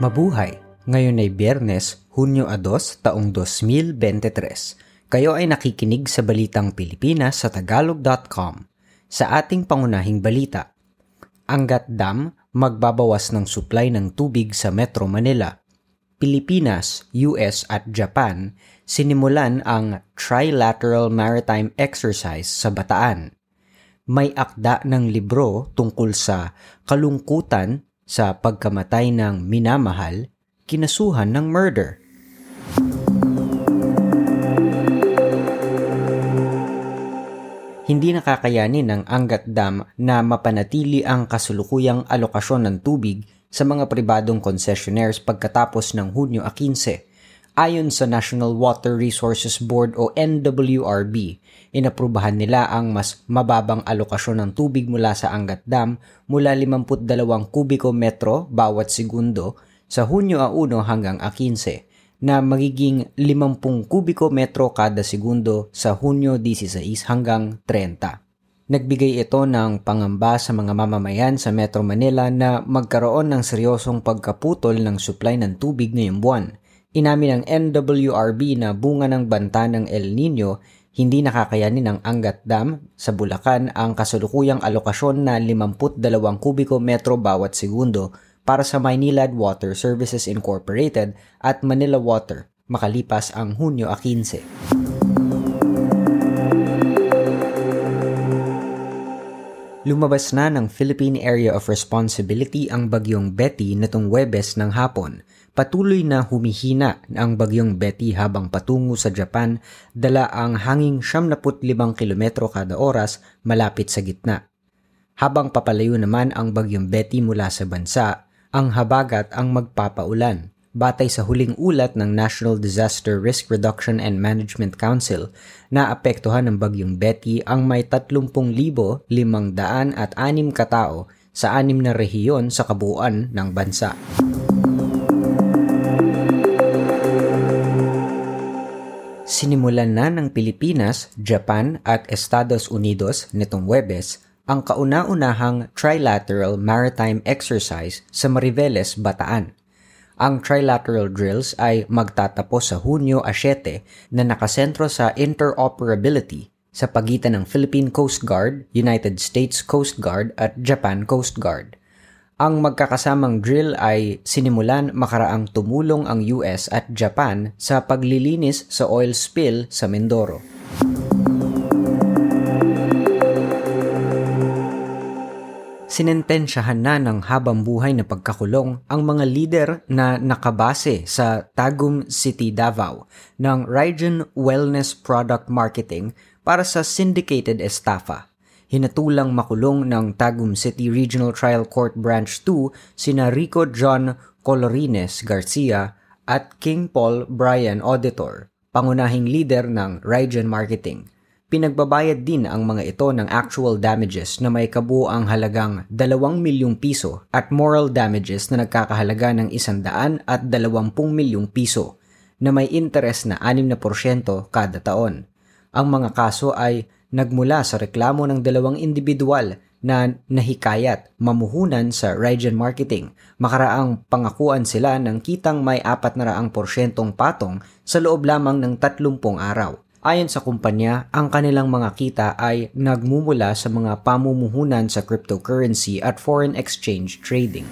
Mabuhay! Ngayon ay Biyernes, Hunyo 2, taong 2023. Kayo ay nakikinig sa Balitang Pilipinas sa Tagalog.com. Sa ating pangunahing balita, Angat Dam magbabawas ng supply ng tubig sa Metro Manila. Pilipinas, US at Japan sinimulan ang Trilateral Maritime Exercise sa Bataan. May akda ng libro tungkol sa kalungkutan sa pagkamatay ng minamahal, kinasuhan ng murder. Hindi nakakayanin ng Angat Dam na mapanatili ang kasulukuyang alokasyon ng tubig sa mga pribadong concessionaires pagkatapos ng Hunyo 15 Ayon sa National Water Resources Board o NWRB, inaprubahan nila ang mas mababang alokasyon ng tubig mula sa Angat Dam mula 52 kubiko metro bawat segundo sa Hunyo 1 hanggang 15 na magiging 50 kubiko metro kada segundo sa Hunyo 16 hanggang 30. Nagbigay ito ng pangamba sa mga mamamayan sa Metro Manila na magkaroon ng seryosong pagkaputol ng supply ng tubig ngayong buwan Inamin ng NWRB na bunga ng banta ng El Nino, hindi nakakayanin ng Angat Dam sa Bulacan ang kasulukuyang alokasyon na 52 kubiko metro bawat segundo para sa Maynilad Water Services Incorporated at Manila Water makalipas ang Hunyo 15. Lumabas na ng Philippine Area of Responsibility ang bagyong Betty nitong Webes ng hapon. Patuloy na humihina ang bagyong Betty habang patungo sa Japan, dala ang hanging 75 kilometro kada oras malapit sa gitna. Habang papalayo naman ang bagyong Betty mula sa bansa, ang habagat ang magpapaulan batay sa huling ulat ng National Disaster Risk Reduction and Management Council na apektuhan ng bagyong Betty ang may 30,506 at 6 katao sa anim na rehiyon sa kabuuan ng bansa. Sinimulan na ng Pilipinas, Japan at Estados Unidos nitong Webes ang kauna-unahang trilateral maritime exercise sa Mariveles, Bataan ang trilateral drills ay magtatapos sa Hunyo 7 na nakasentro sa interoperability sa pagitan ng Philippine Coast Guard, United States Coast Guard at Japan Coast Guard. Ang magkakasamang drill ay sinimulan makaraang tumulong ang US at Japan sa paglilinis sa oil spill sa Mindoro. sinentensyahan na ng habang buhay na pagkakulong ang mga lider na nakabase sa Tagum City, Davao ng Rygen Wellness Product Marketing para sa syndicated estafa. Hinatulang makulong ng Tagum City Regional Trial Court Branch 2 sina Rico John Colorines Garcia at King Paul Brian Auditor, pangunahing leader ng Rygen Marketing. Pinagbabayad din ang mga ito ng actual damages na may kabuang halagang 2 milyong piso at moral damages na nagkakahalaga ng 100 at 20 milyong piso na may interest na 6% kada taon. Ang mga kaso ay nagmula sa reklamo ng dalawang individual na nahikayat mamuhunan sa Rygen Marketing. Makaraang pangakuan sila ng kitang may 400% patong sa loob lamang ng 30 araw. Ayon sa kumpanya, ang kanilang mga kita ay nagmumula sa mga pamumuhunan sa cryptocurrency at foreign exchange trading.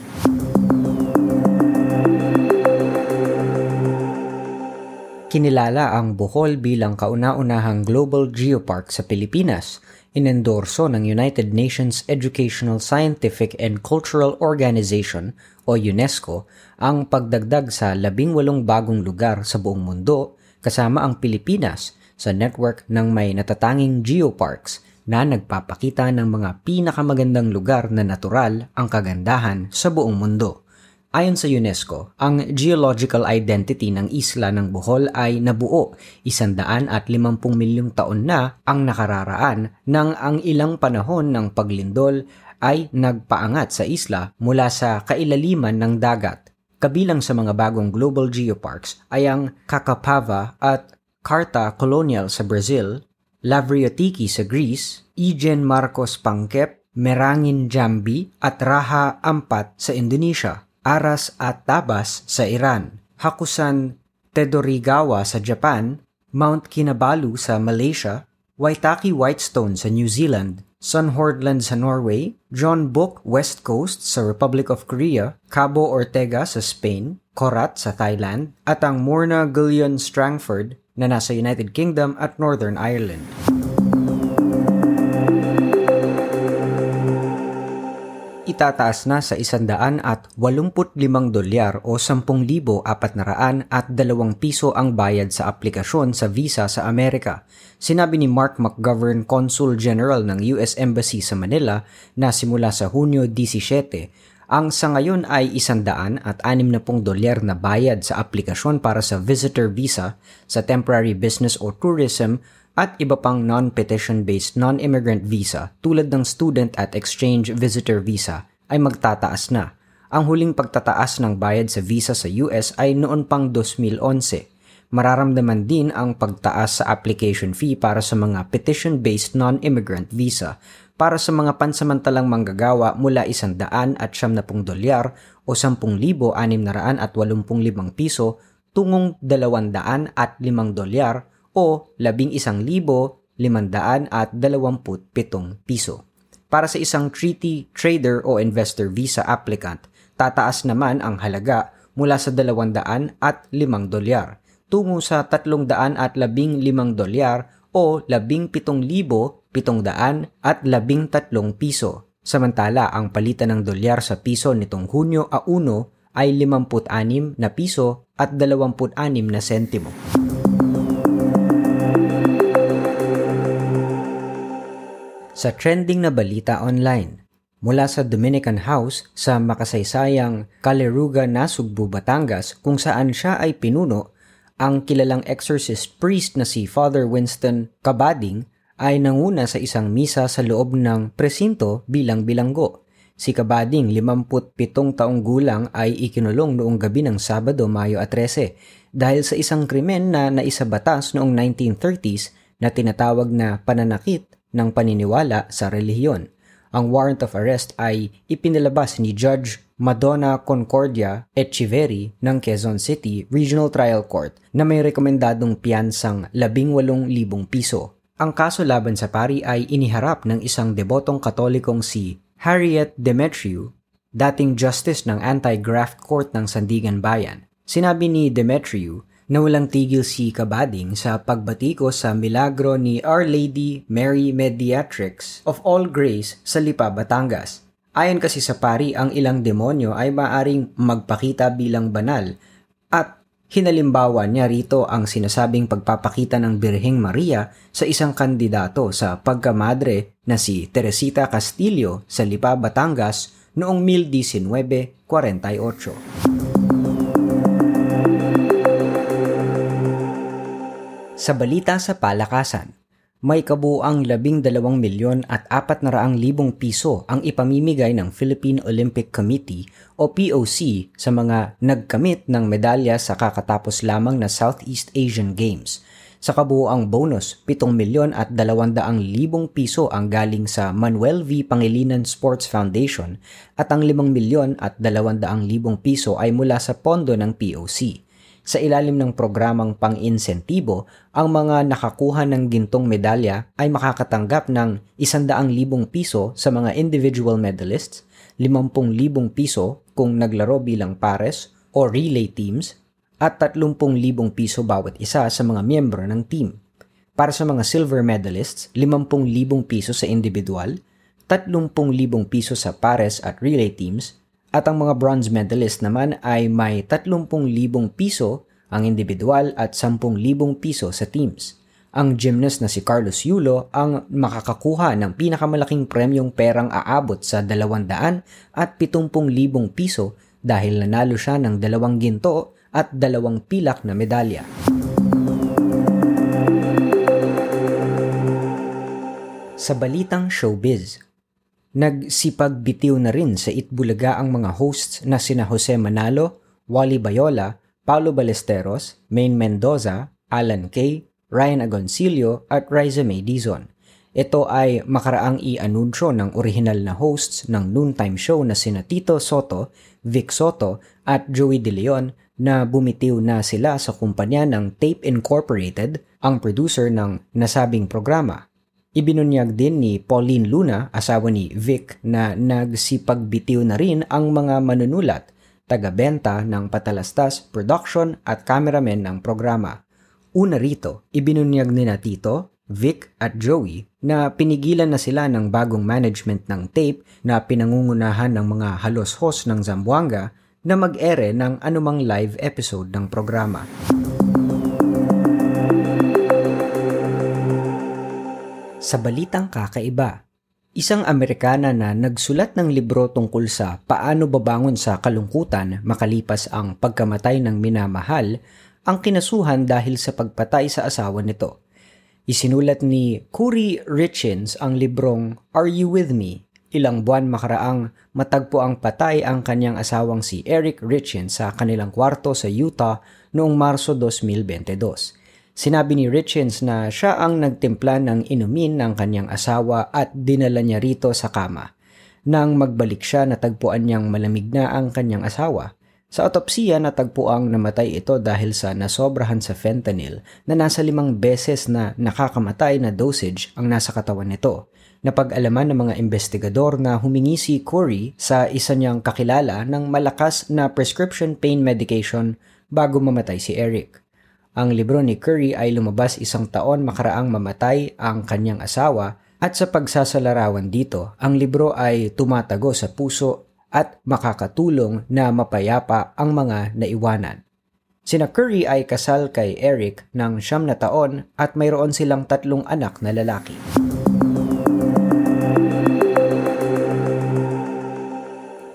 Kinilala ang Bohol bilang kauna-unahang global geopark sa Pilipinas. Inendorso ng United Nations Educational, Scientific and Cultural Organization o UNESCO ang pagdagdag sa labing walong bagong lugar sa buong mundo kasama ang Pilipinas sa network ng may natatanging geoparks na nagpapakita ng mga pinakamagandang lugar na natural ang kagandahan sa buong mundo. Ayon sa UNESCO, ang geological identity ng isla ng Bohol ay nabuo isandaan at limampung milyong taon na ang nakararaan nang ang ilang panahon ng paglindol ay nagpaangat sa isla mula sa kailaliman ng dagat. Kabilang sa mga bagong global geoparks ay ang Kakapava at Carta Colonial sa Brazil, Lavriotiki sa Greece, Eugene Marcos Pangkep, Merangin Jambi at Raha Ampat sa Indonesia. Aras at Tabas sa Iran, Hakusan Tedorigawa sa Japan, Mount Kinabalu sa Malaysia, Waitaki Whitestone sa New Zealand, Sunhordland sa Norway, John Book West Coast sa Republic of Korea, Cabo Ortega sa Spain, Korat sa Thailand, at ang Morna Gullion Strangford na nasa United Kingdom at Northern Ireland. Itataas na sa isandaan at 85 dolyar o 10,400 at 2 piso ang bayad sa aplikasyon sa visa sa Amerika. Sinabi ni Mark McGovern, Consul General ng US Embassy sa Manila na simula sa Hunyo 17, ang sa ngayon ay isandaan at 60 dolyar na bayad sa aplikasyon para sa visitor visa, sa temporary business or tourism at iba pang non-petition-based non-immigrant visa tulad ng student at exchange visitor visa ay magtataas na. Ang huling pagtataas ng bayad sa visa sa US ay noon pang 2011. Mararamdaman din ang pagtaas sa application fee para sa mga petition-based non-immigrant visa para sa mga pansamantalang manggagawa mula 100 at 70 dolyar o 10,685 piso tungong 200 at 5 dolyar o 11,527 piso. Para sa isang treaty trader o investor visa applicant, tataas naman ang halaga mula sa 200 at 5 dolyar tungo sa 300 at 15 dolyar o 17,700 at 13 piso. Samantala, ang palitan ng dolyar sa piso nitong Hunyo a 1 ay 56 na piso at 26 na sentimo. Sa trending na balita online. Mula sa Dominican House sa makasaysayang Caleruga, Nasugbu, Batangas kung saan siya ay pinuno, ang kilalang exorcist priest na si Father Winston Kabading ay nanguna sa isang misa sa loob ng presinto bilang bilanggo. Si Kabading, 57 taong gulang ay ikinulong noong gabi ng Sabado, Mayo 13 dahil sa isang krimen na naisabatas noong 1930s na tinatawag na pananakit ng paniniwala sa relihiyon. Ang warrant of arrest ay ipinilabas ni Judge Madonna Concordia Echeverry ng Quezon City Regional Trial Court na may rekomendadong piyansang 18,000 piso. Ang kaso laban sa pari ay iniharap ng isang debotong katolikong si Harriet Demetriou, dating justice ng Anti-Graft Court ng Sandigan Bayan. Sinabi ni Demetriou na walang tigil si Kabading sa pagbatiko sa milagro ni Our Lady Mary Mediatrix of All Grace sa Lipa, Batangas. Ayon kasi sa pari, ang ilang demonyo ay maaring magpakita bilang banal at hinalimbawa niya rito ang sinasabing pagpapakita ng Birheng Maria sa isang kandidato sa pagkamadre na si Teresita Castillo sa Lipa, Batangas noong 1948. Sa balita sa palakasan, may kabuang 12 milyon at 400 libong piso ang ipamimigay ng Philippine Olympic Committee o POC sa mga nagkamit ng medalya sa kakatapos lamang na Southeast Asian Games. Sa kabuuang bonus, 7 milyon at 200 libong piso ang galing sa Manuel V. Pangilinan Sports Foundation at ang 5 milyon at 200 libong piso ay mula sa pondo ng POC. Sa ilalim ng programang pang-insentibo, ang mga nakakuha ng gintong medalya ay makakatanggap ng 100,000 piso sa mga individual medalists, 50,000 piso kung naglaro bilang pares o relay teams, at 30,000 piso bawat isa sa mga miyembro ng team. Para sa mga silver medalists, 50,000 piso sa individual, 30,000 piso sa pares at relay teams, at ang mga bronze medalist naman ay may 30,000 piso ang individual at 10,000 piso sa teams. Ang gymnast na si Carlos Yulo ang makakakuha ng pinakamalaking premyong perang aabot sa 200 at 70,000 piso dahil nanalo siya ng dalawang ginto at dalawang pilak na medalya. Sa balitang showbiz, Nagsipagbitiw na rin sa Itbulaga ang mga hosts na sina Jose Manalo, Wally Bayola, Paulo Balesteros, Maine Mendoza, Alan Kay, Ryan Agoncillo at Riza May Dizon. Ito ay makaraang i-anunsyo ng original na hosts ng noontime show na sina Tito Soto, Vic Soto at Joey De Leon na bumitiw na sila sa kumpanya ng Tape Incorporated, ang producer ng nasabing programa. Ibinunyag din ni Pauline Luna, asawa ni Vic, na nagsipagbitiw na rin ang mga manunulat, taga-benta ng patalastas, production at cameraman ng programa. Una rito, ibinunyag ni Tito Vic at Joey na pinigilan na sila ng bagong management ng tape na pinangungunahan ng mga halos host ng Zamboanga na mag-ere ng anumang live episode ng programa. Sa balitang kakaiba, isang Amerikana na nagsulat ng libro tungkol sa paano babangon sa kalungkutan makalipas ang pagkamatay ng minamahal ang kinasuhan dahil sa pagpatay sa asawa nito. Isinulat ni Kuri Richins ang librong Are You With Me? Ilang buwan makaraang matagpo ang patay ang kanyang asawang si Eric Richins sa kanilang kwarto sa Utah noong Marso 2022. Sinabi ni Richins na siya ang nagtimpla ng inumin ng kanyang asawa at dinala niya rito sa kama. Nang magbalik siya natagpuan niyang malamig na ang kanyang asawa. Sa autopsiya, natagpuang namatay ito dahil sa nasobrahan sa fentanyl na nasa limang beses na nakakamatay na dosage ang nasa katawan nito. Napag-alaman ng mga investigador na humingi si Corey sa isa niyang kakilala ng malakas na prescription pain medication bago mamatay si Eric. Ang libro ni Curry ay lumabas isang taon makaraang mamatay ang kanyang asawa at sa pagsasalarawan dito, ang libro ay tumatago sa puso at makakatulong na mapayapa ang mga naiwanan. Sina Curry ay kasal kay Eric ng siyam na taon at mayroon silang tatlong anak na lalaki.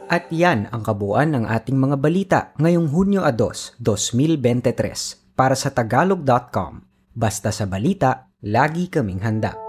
At yan ang kabuuan ng ating mga balita ngayong Hunyo 2, 2023 para sa tagalog.com. Basta sa balita, lagi kaming handa.